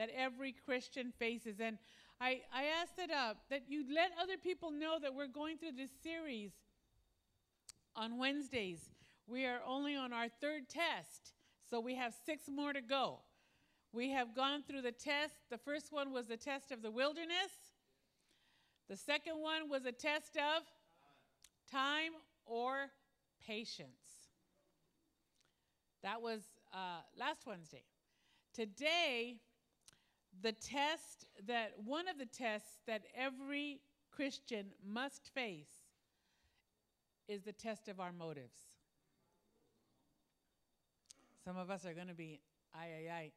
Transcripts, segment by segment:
that every Christian faces. And I, I ask that, uh, that you let other people know that we're going through this series on Wednesdays. We are only on our third test, so we have six more to go. We have gone through the test. The first one was the test of the wilderness. The second one was a test of time or patience. That was uh, last Wednesday. Today, the test that one of the tests that every Christian must face is the test of our motives. Some of us are going to be, ay, ay, ay.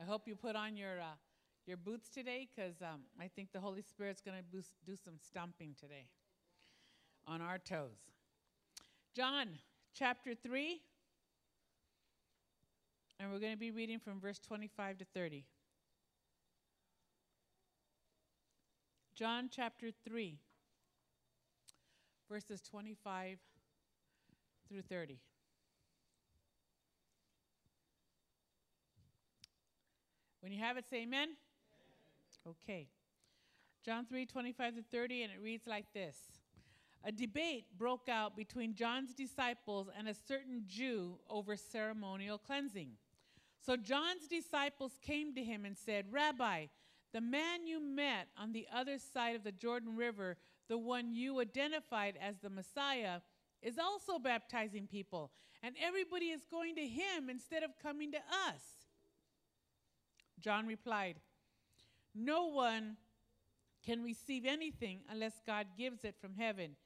I hope you put on your, uh, your boots today because um, I think the Holy Spirit's going to do some stomping today on our toes. John chapter 3, and we're going to be reading from verse 25 to 30. John chapter 3, verses 25 through 30. When you have it, say amen. amen. Okay. John 3 25 to 30, and it reads like this A debate broke out between John's disciples and a certain Jew over ceremonial cleansing. So John's disciples came to him and said, Rabbi, the man you met on the other side of the Jordan River, the one you identified as the Messiah, is also baptizing people, and everybody is going to him instead of coming to us. John replied, No one can receive anything unless God gives it from heaven.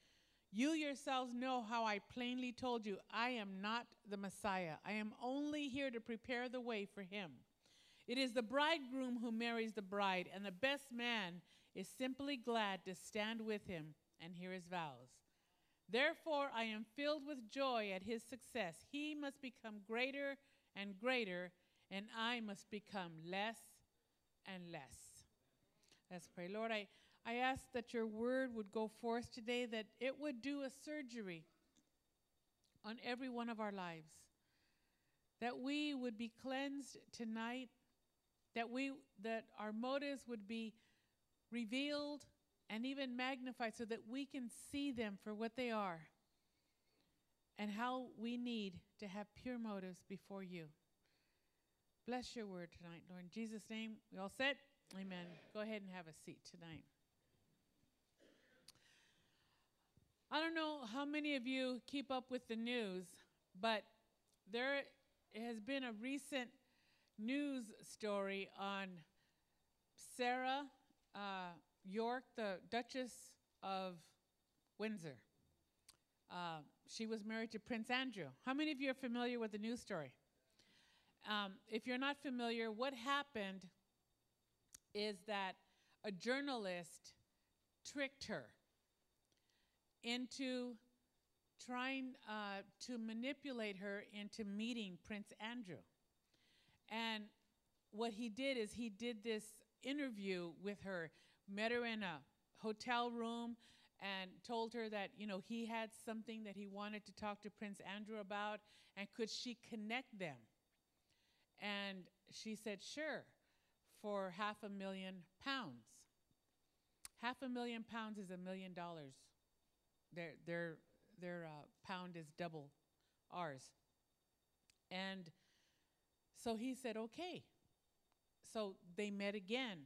You yourselves know how I plainly told you, I am not the Messiah. I am only here to prepare the way for him. It is the bridegroom who marries the bride, and the best man is simply glad to stand with him and hear his vows. Therefore, I am filled with joy at his success. He must become greater and greater, and I must become less and less. Let's pray. Lord, I, I ask that your word would go forth today, that it would do a surgery on every one of our lives, that we would be cleansed tonight that we that our motives would be revealed and even magnified so that we can see them for what they are and how we need to have pure motives before you. Bless your word tonight, Lord. In Jesus' name, we all set? Amen. Go ahead and have a seat tonight. I don't know how many of you keep up with the news, but there has been a recent news story on Sarah uh, York, the Duchess of Windsor. Uh, she was married to Prince Andrew. How many of you are familiar with the news story? Um, if you're not familiar, what happened is that a journalist tricked her into trying uh, to manipulate her into meeting Prince Andrew. And what he did is he did this interview with her, met her in a hotel room, and told her that you know he had something that he wanted to talk to Prince Andrew about, and could she connect them? And she said, sure, for half a million pounds. Half a million pounds is a million dollars. Their their their uh, pound is double ours. And so he said, okay. So they met again.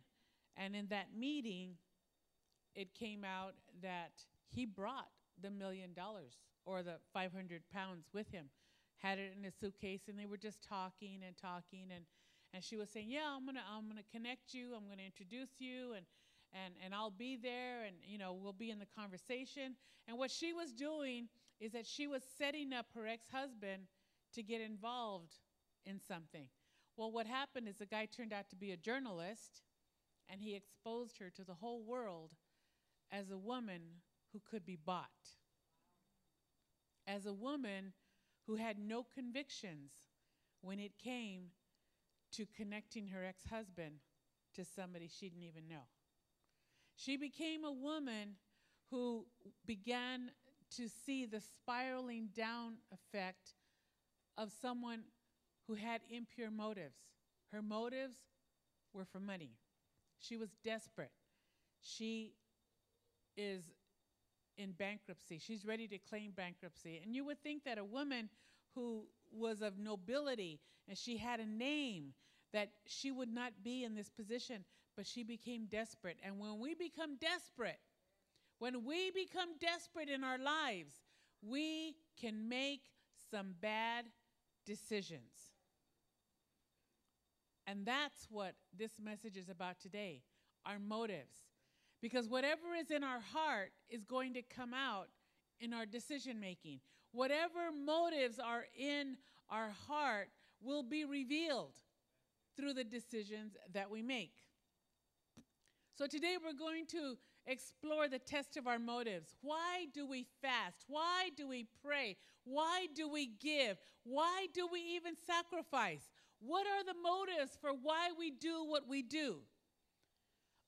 And in that meeting, it came out that he brought the million dollars or the 500 pounds with him, had it in a suitcase, and they were just talking and talking. And, and she was saying, Yeah, I'm going to I'm gonna connect you, I'm going to introduce you, and, and, and I'll be there, and you know, we'll be in the conversation. And what she was doing is that she was setting up her ex husband to get involved in something. Well, what happened is the guy turned out to be a journalist, and he exposed her to the whole world as a woman who could be bought, as a woman who had no convictions when it came to connecting her ex husband to somebody she didn't even know. She became a woman who began to see the spiraling down effect of someone who had impure motives. Her motives were for money. She was desperate. She is in bankruptcy. She's ready to claim bankruptcy. And you would think that a woman who was of nobility and she had a name that she would not be in this position, but she became desperate. And when we become desperate, when we become desperate in our lives, we can make some bad decisions. And that's what this message is about today our motives. Because whatever is in our heart is going to come out in our decision making. Whatever motives are in our heart will be revealed through the decisions that we make. So today we're going to explore the test of our motives. Why do we fast? Why do we pray? Why do we give? Why do we even sacrifice? What are the motives for why we do what we do?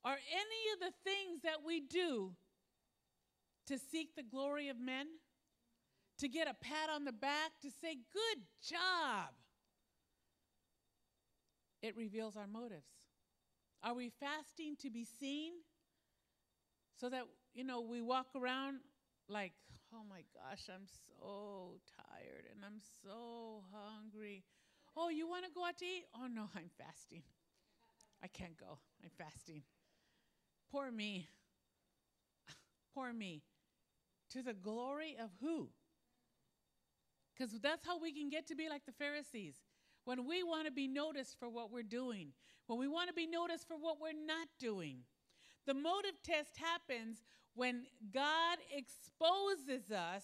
Are any of the things that we do to seek the glory of men? To get a pat on the back? To say, good job? It reveals our motives. Are we fasting to be seen? So that, you know, we walk around like, oh my gosh, I'm so tired and I'm so hungry. Oh, you want to go out to eat? Oh no, I'm fasting. I can't go. I'm fasting. Poor me. Poor me. To the glory of who? Because that's how we can get to be like the Pharisees. When we want to be noticed for what we're doing, when we want to be noticed for what we're not doing. The motive test happens when God exposes us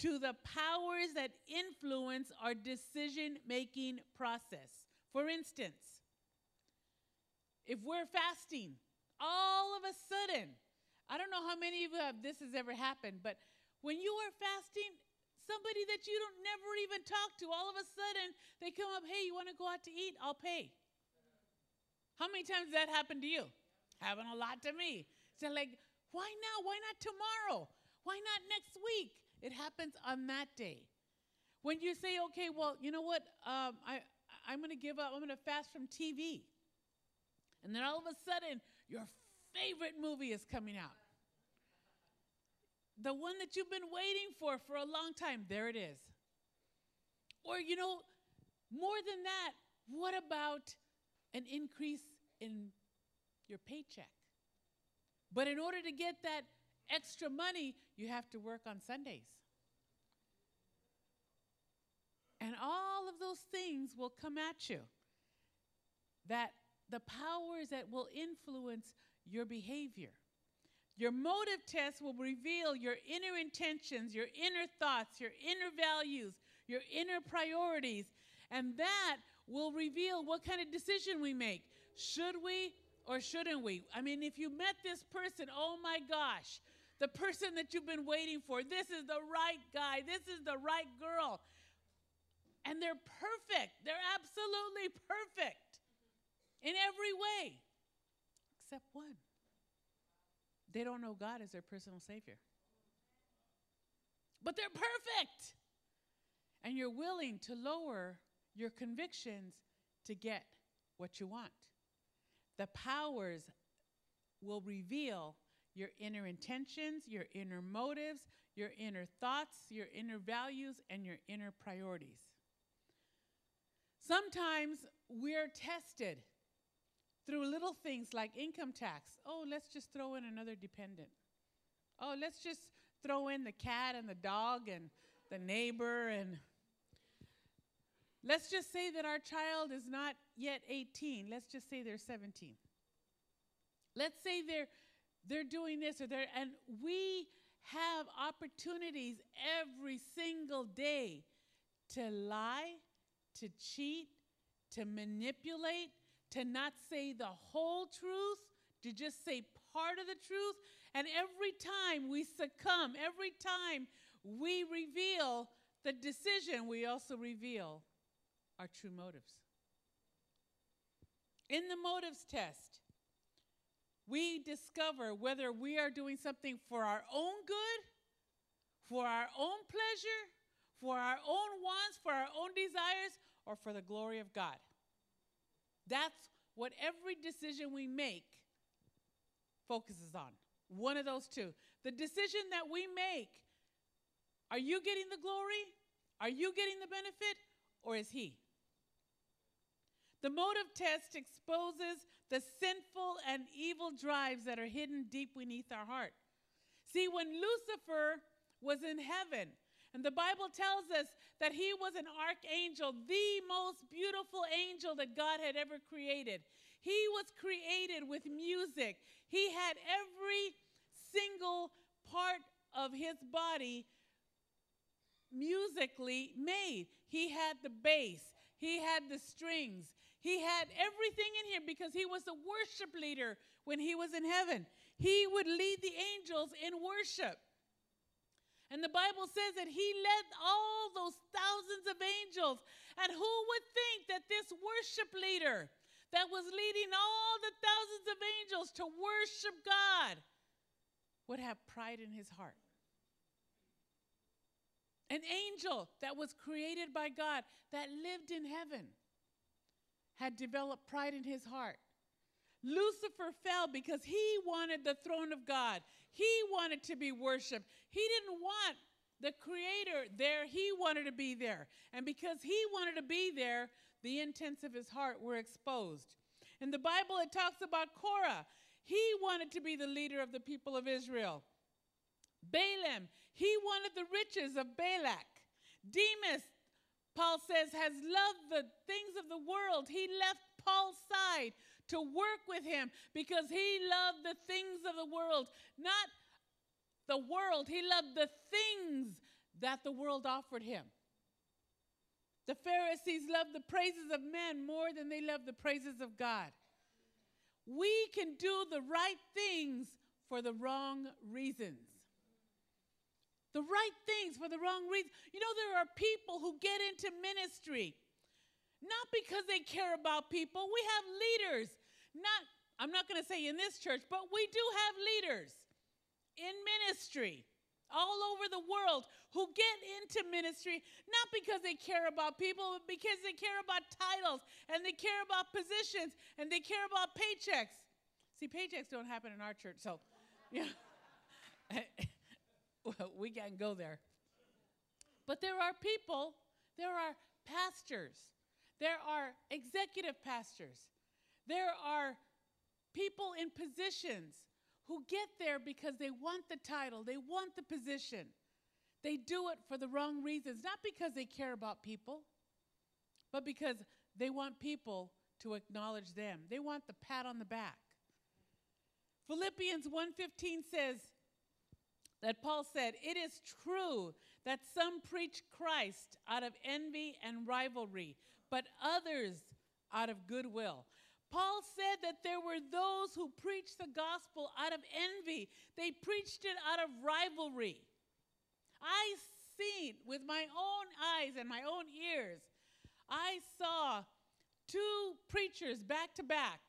to the powers that influence our decision making process. For instance, if we're fasting, all of a sudden, I don't know how many of you have this has ever happened, but when you are fasting, somebody that you don't never even talk to, all of a sudden they come up, hey, you want to go out to eat? I'll pay. How many times that happened to you? Happened a lot to me. So like, why now? Why not tomorrow? Why not next week? It happens on that day. When you say, okay, well, you know what? Um, I, I'm going to give up. I'm going to fast from TV. And then all of a sudden, your favorite movie is coming out. The one that you've been waiting for for a long time, there it is. Or, you know, more than that, what about an increase in your paycheck? But in order to get that extra money, you have to work on Sundays. And all of those things will come at you. That the powers that will influence your behavior. Your motive test will reveal your inner intentions, your inner thoughts, your inner values, your inner priorities, and that will reveal what kind of decision we make. Should we or shouldn't we? I mean, if you met this person, oh my gosh, the person that you've been waiting for. This is the right guy. This is the right girl. And they're perfect. They're absolutely perfect in every way, except one. They don't know God as their personal Savior. But they're perfect. And you're willing to lower your convictions to get what you want. The powers will reveal your inner intentions, your inner motives, your inner thoughts, your inner values, and your inner priorities. Sometimes we're tested through little things like income tax. Oh, let's just throw in another dependent. Oh, let's just throw in the cat and the dog and the neighbor and let's just say that our child is not yet 18. Let's just say they're 17. Let's say they're they're doing this or they're, and we have opportunities every single day to lie, to cheat, to manipulate, to not say the whole truth, to just say part of the truth. And every time we succumb, every time we reveal the decision, we also reveal our true motives. In the motives test, we discover whether we are doing something for our own good, for our own pleasure, for our own wants, for our own desires, or for the glory of God. That's what every decision we make focuses on. One of those two. The decision that we make are you getting the glory? Are you getting the benefit? Or is He? The motive test exposes the sinful and evil drives that are hidden deep beneath our heart. See, when Lucifer was in heaven, and the Bible tells us that he was an archangel, the most beautiful angel that God had ever created. He was created with music. He had every single part of his body musically made. He had the bass, he had the strings, he had everything in here because he was a worship leader when he was in heaven. He would lead the angels in worship. And the Bible says that he led all those thousands of angels. And who would think that this worship leader that was leading all the thousands of angels to worship God would have pride in his heart? An angel that was created by God that lived in heaven had developed pride in his heart. Lucifer fell because he wanted the throne of God. He wanted to be worshiped. He didn't want the creator there. He wanted to be there. And because he wanted to be there, the intents of his heart were exposed. In the Bible, it talks about Korah. He wanted to be the leader of the people of Israel. Balaam, he wanted the riches of Balak. Demas, Paul says, has loved the things of the world. He left Paul's side to work with him because he loved the things of the world, not the world. He loved the things that the world offered him. The Pharisees loved the praises of men more than they loved the praises of God. We can do the right things for the wrong reasons. The right things for the wrong reasons. You know, there are people who get into ministry not because they care about people. We have leaders. Not, I'm not going to say in this church, but we do have leaders in ministry all over the world who get into ministry not because they care about people, but because they care about titles and they care about positions and they care about paychecks. See, paychecks don't happen in our church, so yeah. We can't go there. But there are people, there are pastors, there are executive pastors, there are people in positions who get there because they want the title, they want the position. They do it for the wrong reasons, not because they care about people, but because they want people to acknowledge them. They want the pat on the back. Philippians 1:15 says that Paul said, "It is true that some preach Christ out of envy and rivalry, but others out of goodwill." Paul said that there were those who preached the gospel out of envy. They preached it out of rivalry. I seen with my own eyes and my own ears. I saw two preachers back to back.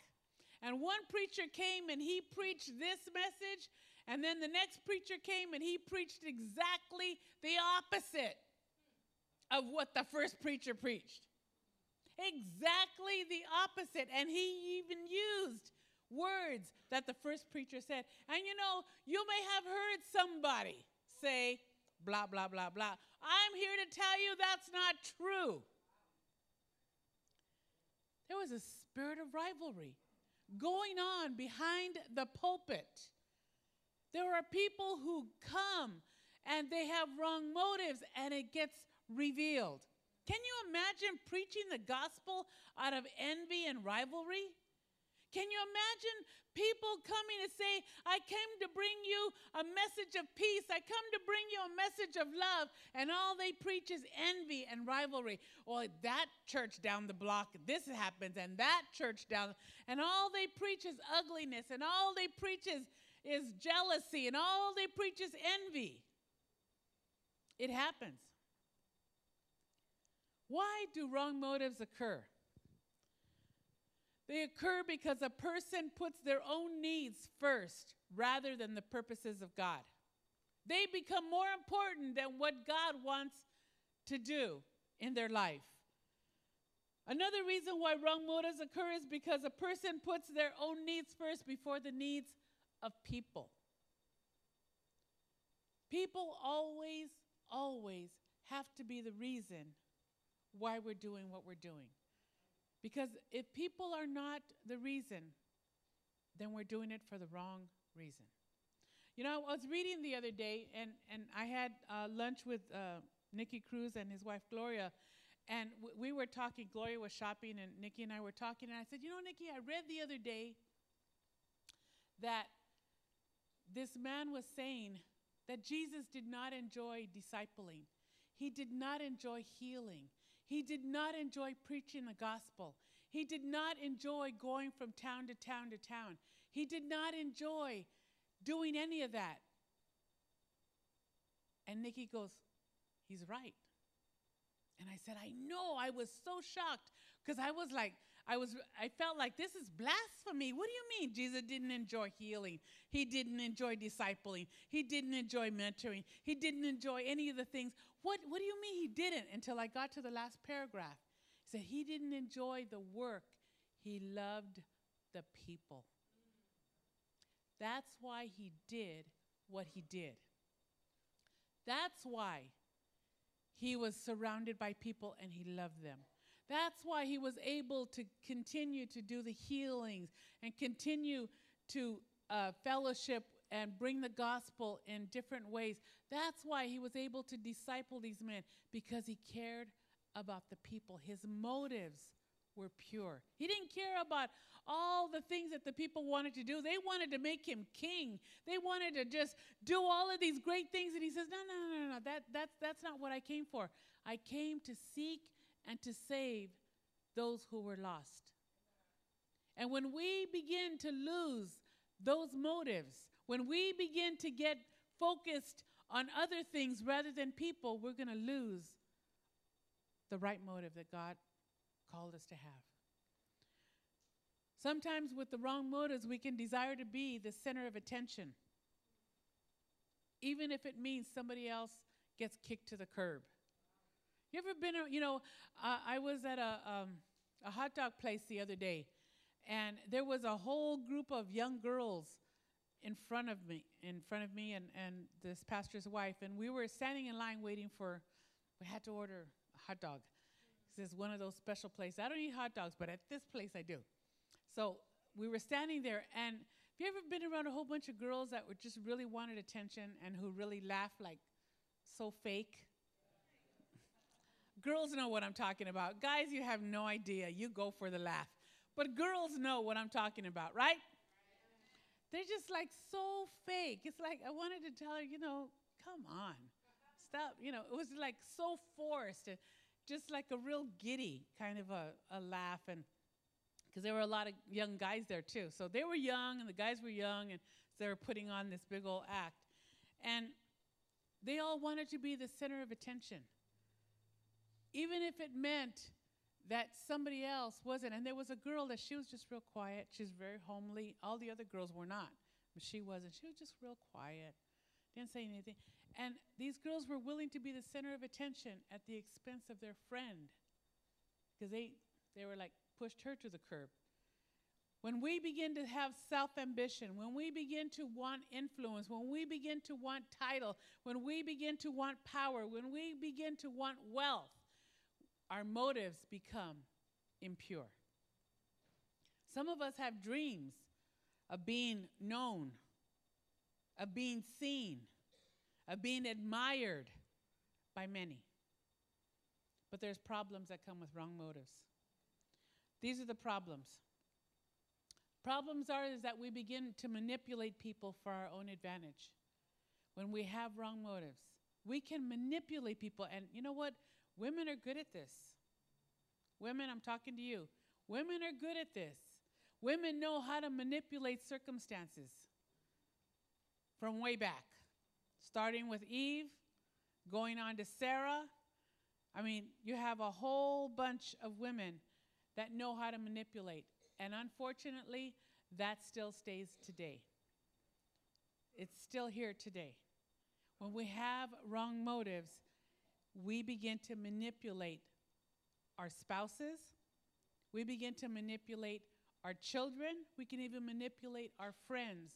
And one preacher came and he preached this message, and then the next preacher came and he preached exactly the opposite of what the first preacher preached. Exactly the opposite. And he even used words that the first preacher said. And you know, you may have heard somebody say, blah, blah, blah, blah. I'm here to tell you that's not true. There was a spirit of rivalry going on behind the pulpit. There are people who come and they have wrong motives and it gets revealed. Can you imagine preaching the gospel out of envy and rivalry? Can you imagine people coming to say, I came to bring you a message of peace. I come to bring you a message of love. And all they preach is envy and rivalry. Well, that church down the block, this happens, and that church down. And all they preach is ugliness, and all they preach is, is jealousy, and all they preach is envy. It happens. Why do wrong motives occur? They occur because a person puts their own needs first rather than the purposes of God. They become more important than what God wants to do in their life. Another reason why wrong motives occur is because a person puts their own needs first before the needs of people. People always, always have to be the reason why we're doing what we're doing. Because if people are not the reason, then we're doing it for the wrong reason. You know, I was reading the other day, and, and I had uh, lunch with uh, Nicky Cruz and his wife Gloria, and w- we were talking. Gloria was shopping, and Nicky and I were talking, and I said, You know, Nicky, I read the other day that this man was saying that Jesus did not enjoy discipling, he did not enjoy healing, he did not enjoy preaching the gospel, he did not enjoy going from town to town to town, he did not enjoy doing any of that. And Nicky goes, He's right. And I said, I know. I was so shocked because I was like, I was I felt like this is blasphemy. What do you mean Jesus didn't enjoy healing? He didn't enjoy discipling. He didn't enjoy mentoring. He didn't enjoy any of the things. What what do you mean he didn't until I got to the last paragraph? He said he didn't enjoy the work. He loved the people. That's why he did what he did. That's why he was surrounded by people and he loved them. That's why he was able to continue to do the healings and continue to uh, fellowship and bring the gospel in different ways. That's why he was able to disciple these men because he cared about the people. His motives were pure. He didn't care about all the things that the people wanted to do. They wanted to make him king. They wanted to just do all of these great things. And he says, No, no, no, no, no. That, that's, that's not what I came for. I came to seek and to save those who were lost. And when we begin to lose those motives, when we begin to get focused on other things rather than people, we're going to lose the right motive that God called us to have. Sometimes, with the wrong motives, we can desire to be the center of attention, even if it means somebody else gets kicked to the curb. You ever been, a, you know, uh, I was at a, um, a hot dog place the other day, and there was a whole group of young girls in front of me, in front of me and, and this pastor's wife, and we were standing in line waiting for, we had to order a hot dog. This is one of those special places. I don't eat hot dogs, but at this place I do. So we were standing there, and have you ever been around a whole bunch of girls that were just really wanted attention and who really laughed like so fake? Girls know what I'm talking about. Guys, you have no idea. You go for the laugh. But girls know what I'm talking about, right? They're just like so fake. It's like I wanted to tell her, you know, come on. Stop. You know, it was like so forced. And just like a real giddy kind of a, a laugh. And because there were a lot of young guys there too. So they were young and the guys were young and they were putting on this big old act. And they all wanted to be the center of attention even if it meant that somebody else wasn't. And there was a girl that she was just real quiet. She's very homely. All the other girls were not, but she wasn't. She was just real quiet, didn't say anything. And these girls were willing to be the center of attention at the expense of their friend because they, they were like pushed her to the curb. When we begin to have self ambition, when we begin to want influence, when we begin to want title, when we begin to want power, when we begin to want wealth, our motives become impure. Some of us have dreams of being known, of being seen, of being admired by many. But there's problems that come with wrong motives. These are the problems. Problems are is that we begin to manipulate people for our own advantage. When we have wrong motives, we can manipulate people and you know what? Women are good at this. Women, I'm talking to you. Women are good at this. Women know how to manipulate circumstances from way back, starting with Eve, going on to Sarah. I mean, you have a whole bunch of women that know how to manipulate. And unfortunately, that still stays today. It's still here today. When we have wrong motives, we begin to manipulate our spouses, we begin to manipulate our children, we can even manipulate our friends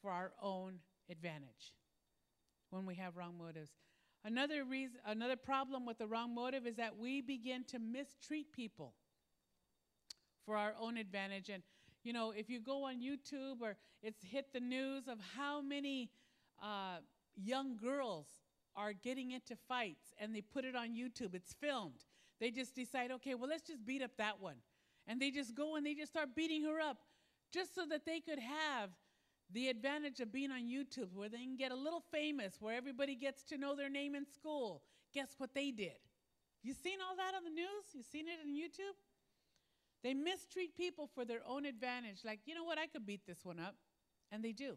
for our own advantage when we have wrong motives. Another reason another problem with the wrong motive is that we begin to mistreat people for our own advantage. And you know, if you go on YouTube or it's hit the news of how many uh, young girls are getting into fights and they put it on YouTube, it's filmed. They just decide, okay, well, let's just beat up that one. And they just go and they just start beating her up just so that they could have the advantage of being on YouTube where they can get a little famous, where everybody gets to know their name in school. Guess what they did? You seen all that on the news? You seen it on YouTube? They mistreat people for their own advantage. Like, you know what? I could beat this one up. And they do.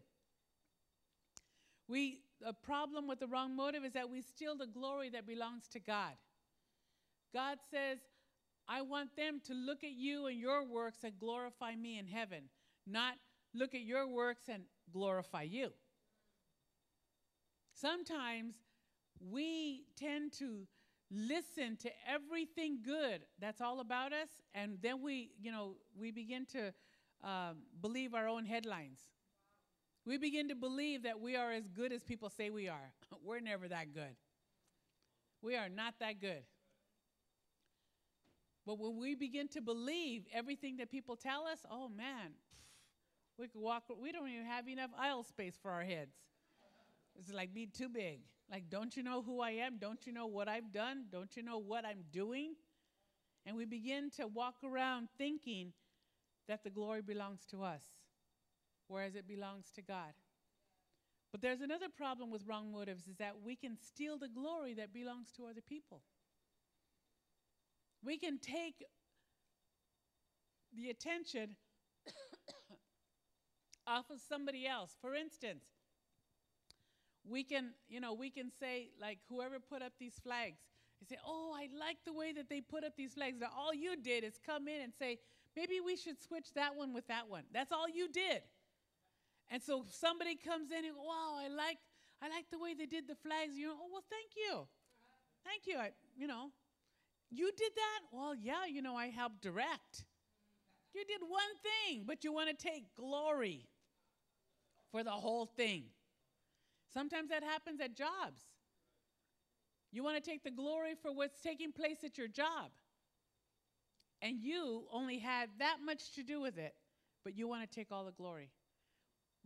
We, a problem with the wrong motive is that we steal the glory that belongs to God. God says, I want them to look at you and your works and glorify me in heaven, not look at your works and glorify you. Sometimes we tend to listen to everything good that's all about us, and then we, you know, we begin to um, believe our own headlines. We begin to believe that we are as good as people say we are. We're never that good. We are not that good. But when we begin to believe everything that people tell us, oh man, we could walk, we don't even have enough aisle space for our heads. It's like being too big. Like, don't you know who I am? Don't you know what I've done? Don't you know what I'm doing? And we begin to walk around thinking that the glory belongs to us, whereas it belongs to God. But there's another problem with wrong motives is that we can steal the glory that belongs to other people. We can take the attention off of somebody else. For instance, we can, you know, we can say, like, whoever put up these flags, they say, oh, I like the way that they put up these flags. Now, all you did is come in and say, maybe we should switch that one with that one. That's all you did. And so somebody comes in and, wow, I like, I like the way they did the flags. You know, oh, well, thank you. Thank you. I, you know, you did that? Well, yeah, you know, I helped direct. You did one thing, but you want to take glory for the whole thing. Sometimes that happens at jobs. You want to take the glory for what's taking place at your job. And you only had that much to do with it, but you want to take all the glory.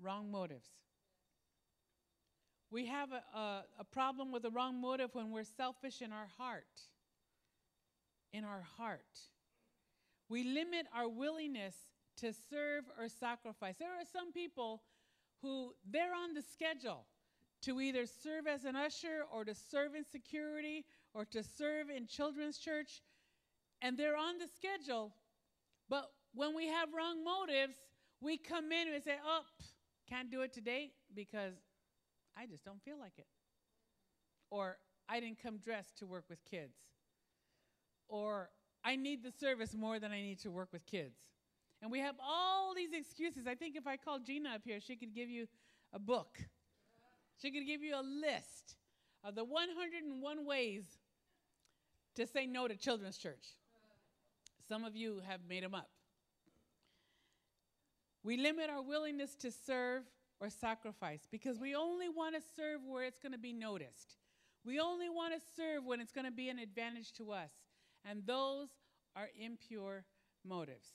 Wrong motives. We have a, a, a problem with a wrong motive when we're selfish in our heart. In our heart. We limit our willingness to serve or sacrifice. There are some people who they're on the schedule to either serve as an usher or to serve in security or to serve in children's church, and they're on the schedule. But when we have wrong motives, we come in and say, oh, can't do it today because I just don't feel like it. Or I didn't come dressed to work with kids. Or I need the service more than I need to work with kids. And we have all these excuses. I think if I called Gina up here, she could give you a book she could give you a list of the 101 ways to say no to children's church. Some of you have made them up. We limit our willingness to serve or sacrifice because we only want to serve where it's going to be noticed. We only want to serve when it's going to be an advantage to us. And those are impure motives.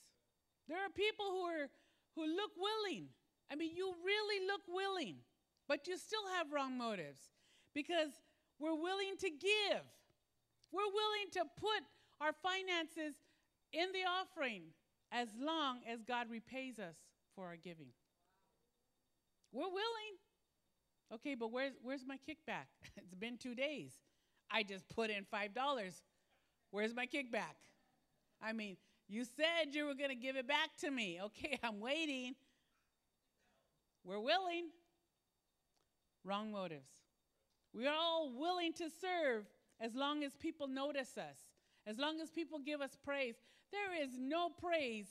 There are people who are who look willing. I mean, you really look willing but you still have wrong motives because we're willing to give. We're willing to put our finances in the offering as long as God repays us for our giving. We're willing. Okay, but where's, where's my kickback? it's been two days. I just put in $5. Where's my kickback? I mean, you said you were going to give it back to me. Okay, I'm waiting. We're willing wrong motives. We are all willing to serve as long as people notice us, as long as people give us praise. There is no praise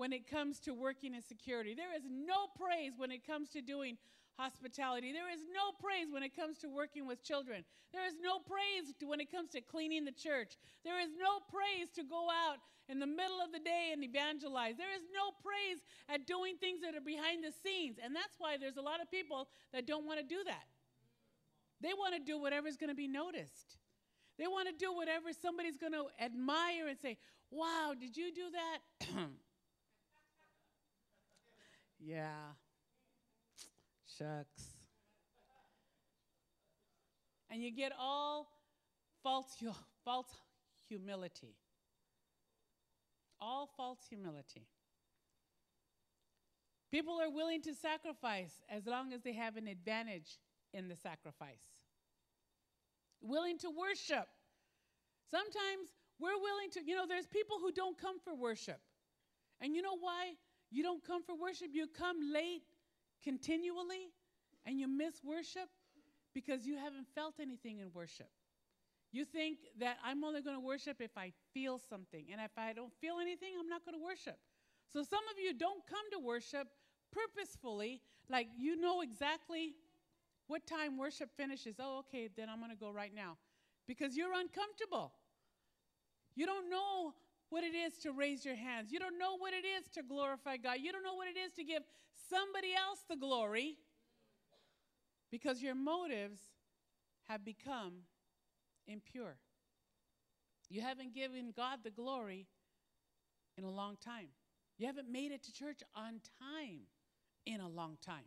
when it comes to working in security. There is no praise when it comes to doing hospitality. There is no praise when it comes to working with children. There is no praise when it comes to cleaning the church. There is no praise to go out in the middle of the day and evangelize. There is no praise at doing things that are behind the scenes. And that's why there's a lot of people that don't want to do that. They want to do whatever's going to be noticed. They want to do whatever somebody's going to admire and say, Wow, did you do that? yeah. Shucks. And you get all false, false humility. All false humility. People are willing to sacrifice as long as they have an advantage in the sacrifice. Willing to worship. Sometimes we're willing to, you know, there's people who don't come for worship. And you know why you don't come for worship? You come late continually and you miss worship because you haven't felt anything in worship. You think that I'm only going to worship if I feel something. And if I don't feel anything, I'm not going to worship. So some of you don't come to worship purposefully, like you know exactly what time worship finishes. Oh, okay, then I'm going to go right now. Because you're uncomfortable. You don't know what it is to raise your hands. You don't know what it is to glorify God. You don't know what it is to give somebody else the glory because your motives have become impure. You haven't given God the glory in a long time. You haven't made it to church on time in a long time.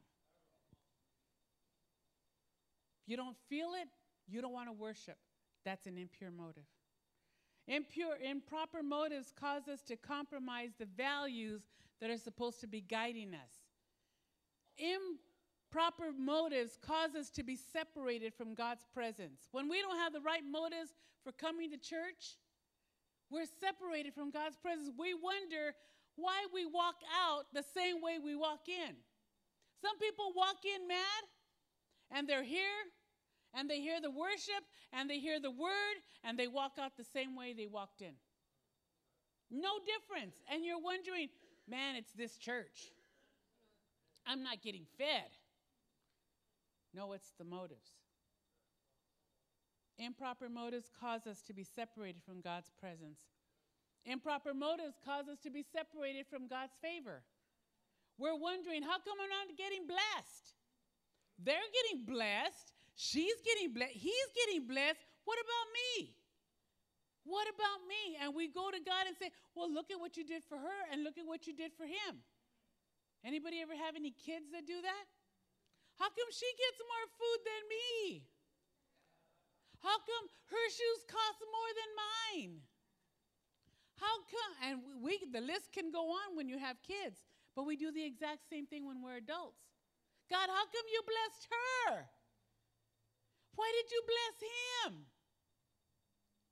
You don't feel it, you don't want to worship. That's an impure motive. Impure, improper motives cause us to compromise the values that are supposed to be guiding us. Improper motives cause us to be separated from God's presence. When we don't have the right motives for coming to church, we're separated from God's presence. We wonder why we walk out the same way we walk in. Some people walk in mad and they're here and they hear the worship and they hear the word and they walk out the same way they walked in. No difference. And you're wondering, man, it's this church. I'm not getting fed. No, it's the motives. Improper motives cause us to be separated from God's presence. Improper motives cause us to be separated from God's favor. We're wondering, how come I'm not getting blessed? They're getting blessed. She's getting blessed. He's getting blessed. What about me? What about me? And we go to God and say, Well, look at what you did for her and look at what you did for him. Anybody ever have any kids that do that? How come she gets more food than me? How come her shoes cost more than mine? How come? And we, the list can go on when you have kids, but we do the exact same thing when we're adults. God, how come you blessed her? Why did you bless him?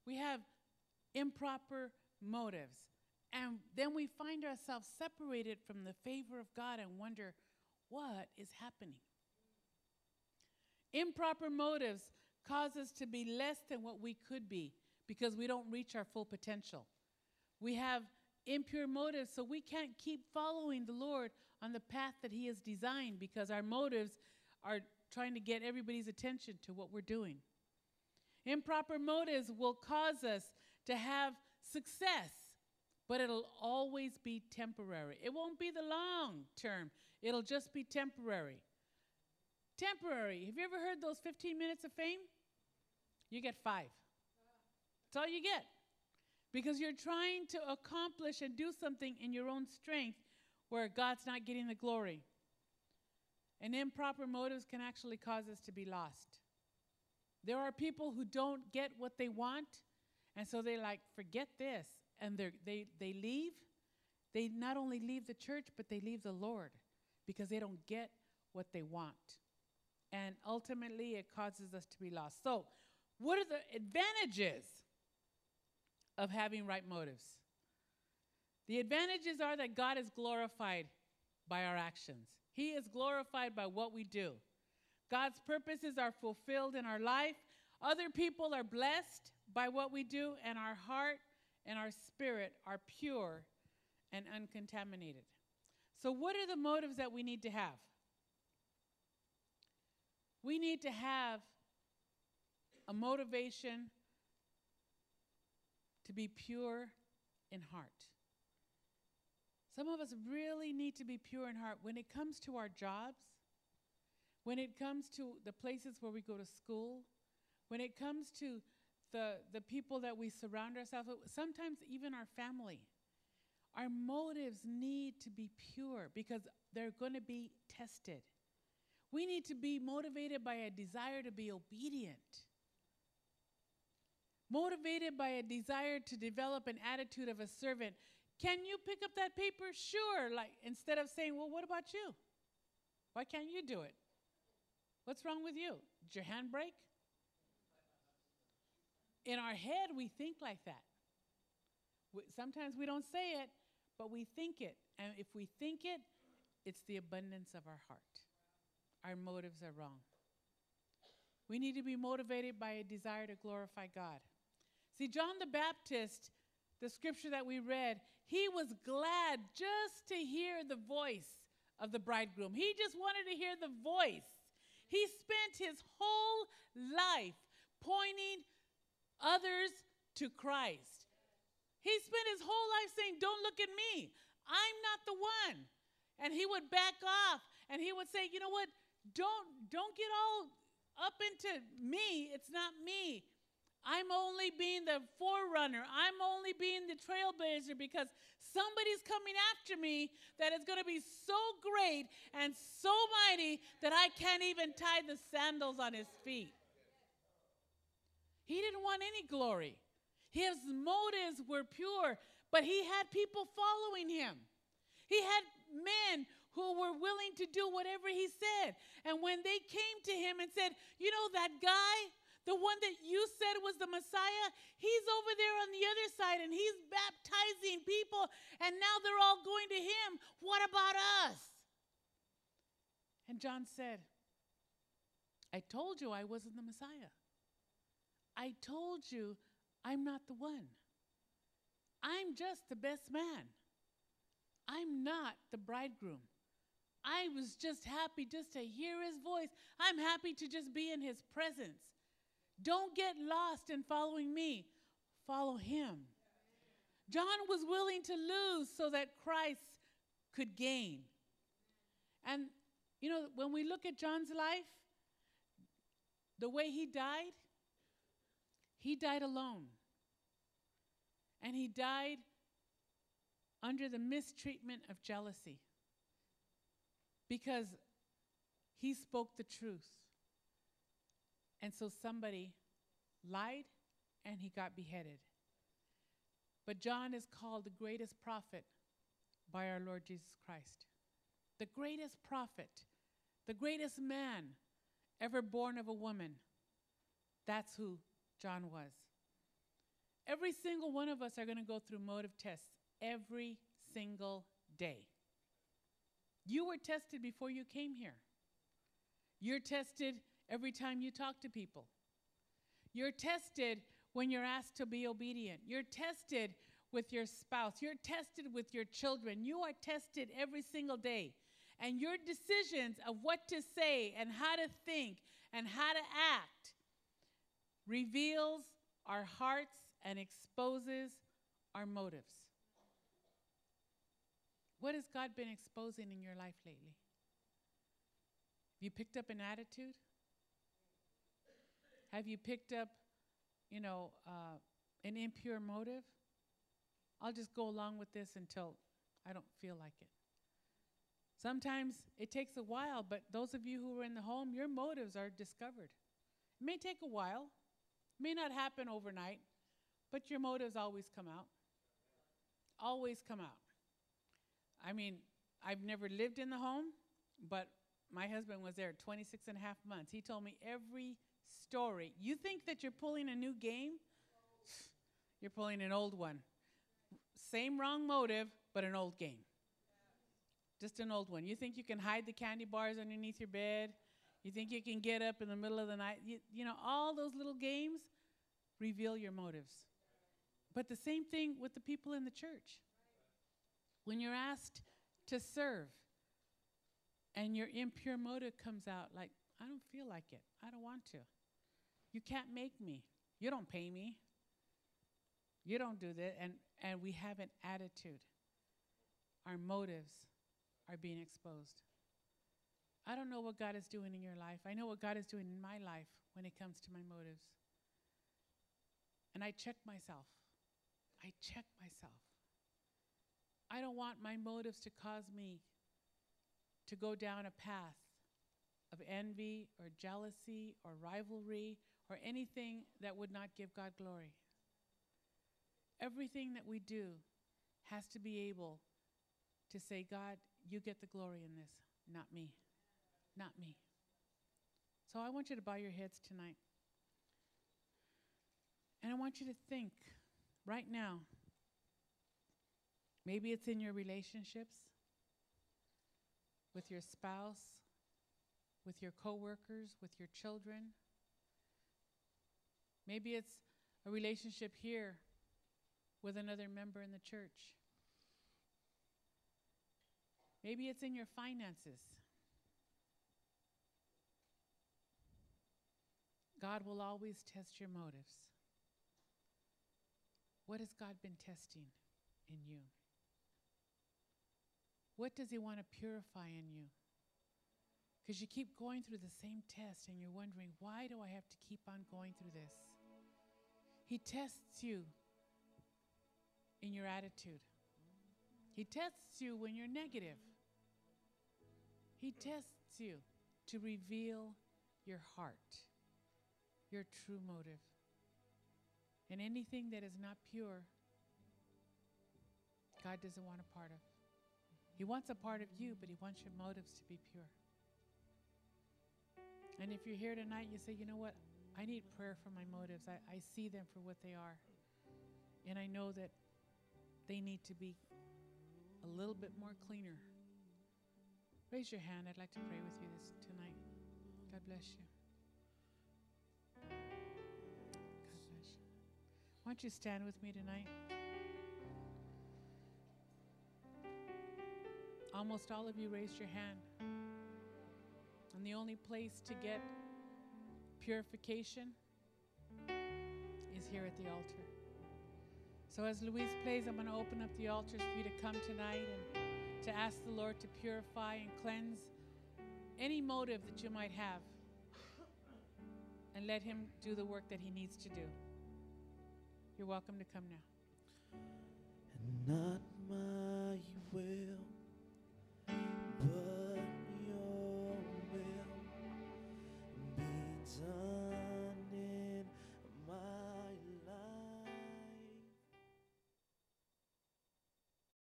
We have improper motives. And then we find ourselves separated from the favor of God and wonder, what is happening? Improper motives cause us to be less than what we could be because we don't reach our full potential. We have impure motives, so we can't keep following the Lord on the path that He has designed because our motives are trying to get everybody's attention to what we're doing. Improper motives will cause us to have success, but it'll always be temporary. It won't be the long term, it'll just be temporary. Temporary. Have you ever heard those 15 minutes of fame? You get five. That's all you get. Because you're trying to accomplish and do something in your own strength where God's not getting the glory. And improper motives can actually cause us to be lost. There are people who don't get what they want, and so they like, forget this. And they they leave. They not only leave the church, but they leave the Lord because they don't get what they want. And ultimately, it causes us to be lost. So, what are the advantages of having right motives? The advantages are that God is glorified by our actions. He is glorified by what we do. God's purposes are fulfilled in our life. Other people are blessed by what we do, and our heart and our spirit are pure and uncontaminated. So, what are the motives that we need to have? We need to have a motivation to be pure in heart. Some of us really need to be pure in heart when it comes to our jobs, when it comes to the places where we go to school, when it comes to the, the people that we surround ourselves with, sometimes even our family. Our motives need to be pure because they're going to be tested. We need to be motivated by a desire to be obedient, motivated by a desire to develop an attitude of a servant. Can you pick up that paper? Sure. Like instead of saying, "Well, what about you? Why can't you do it? What's wrong with you? Did your hand break?" In our head, we think like that. We, sometimes we don't say it, but we think it. And if we think it, it's the abundance of our heart. Our motives are wrong. We need to be motivated by a desire to glorify God. See, John the Baptist, the scripture that we read, he was glad just to hear the voice of the bridegroom. He just wanted to hear the voice. He spent his whole life pointing others to Christ. He spent his whole life saying, Don't look at me. I'm not the one. And he would back off and he would say, You know what? Don't, don't get all up into me. It's not me. I'm only being the forerunner. I'm only being the trailblazer because somebody's coming after me that is going to be so great and so mighty that I can't even tie the sandals on his feet. He didn't want any glory. His motives were pure, but he had people following him. He had men who were willing to do whatever he said. And when they came to him and said, You know, that guy, the one that you said was the Messiah, he's over there on the other side and he's baptizing people, and now they're all going to him. What about us? And John said, I told you I wasn't the Messiah. I told you I'm not the one. I'm just the best man. I'm not the bridegroom. I was just happy just to hear his voice. I'm happy to just be in his presence. Don't get lost in following me, follow him. John was willing to lose so that Christ could gain. And, you know, when we look at John's life, the way he died, he died alone. And he died under the mistreatment of jealousy because he spoke the truth. And so somebody lied and he got beheaded. But John is called the greatest prophet by our Lord Jesus Christ. The greatest prophet, the greatest man ever born of a woman. That's who John was. Every single one of us are going to go through motive tests every single day. You were tested before you came here. You're tested every time you talk to people. You're tested when you're asked to be obedient. You're tested with your spouse. You're tested with your children. You are tested every single day. And your decisions of what to say and how to think and how to act reveals our hearts and exposes our motives. What has God been exposing in your life lately? Have you picked up an attitude? Have you picked up, you know, uh, an impure motive? I'll just go along with this until I don't feel like it. Sometimes it takes a while, but those of you who are in the home, your motives are discovered. It may take a while, it May not happen overnight, but your motives always come out. Always come out. I mean, I've never lived in the home, but my husband was there 26 and a half months. He told me every story. You think that you're pulling a new game? You're pulling an old one. Same wrong motive, but an old game. Just an old one. You think you can hide the candy bars underneath your bed? You think you can get up in the middle of the night? You, you know, all those little games reveal your motives. But the same thing with the people in the church. When you're asked to serve and your impure motive comes out, like, I don't feel like it. I don't want to. You can't make me. You don't pay me. You don't do that. And, and we have an attitude. Our motives are being exposed. I don't know what God is doing in your life. I know what God is doing in my life when it comes to my motives. And I check myself. I check myself. I don't want my motives to cause me to go down a path of envy or jealousy or rivalry or anything that would not give God glory. Everything that we do has to be able to say, God, you get the glory in this, not me. Not me. So I want you to bow your heads tonight. And I want you to think right now. Maybe it's in your relationships with your spouse, with your coworkers, with your children. Maybe it's a relationship here with another member in the church. Maybe it's in your finances. God will always test your motives. What has God been testing in you? What does He want to purify in you? Because you keep going through the same test and you're wondering, why do I have to keep on going through this? He tests you in your attitude, He tests you when you're negative. He tests you to reveal your heart, your true motive. And anything that is not pure, God doesn't want a part of. He wants a part of you, but He wants your motives to be pure. And if you're here tonight, you say, you know what? I need prayer for my motives. I, I see them for what they are. And I know that they need to be a little bit more cleaner. Raise your hand. I'd like to pray with you this tonight. God bless you. God bless you. Why don't you stand with me tonight? Almost all of you raised your hand. And the only place to get purification is here at the altar. So as Louise plays, I'm going to open up the altars for you to come tonight and to ask the Lord to purify and cleanse any motive that you might have and let Him do the work that He needs to do. You're welcome to come now. and not my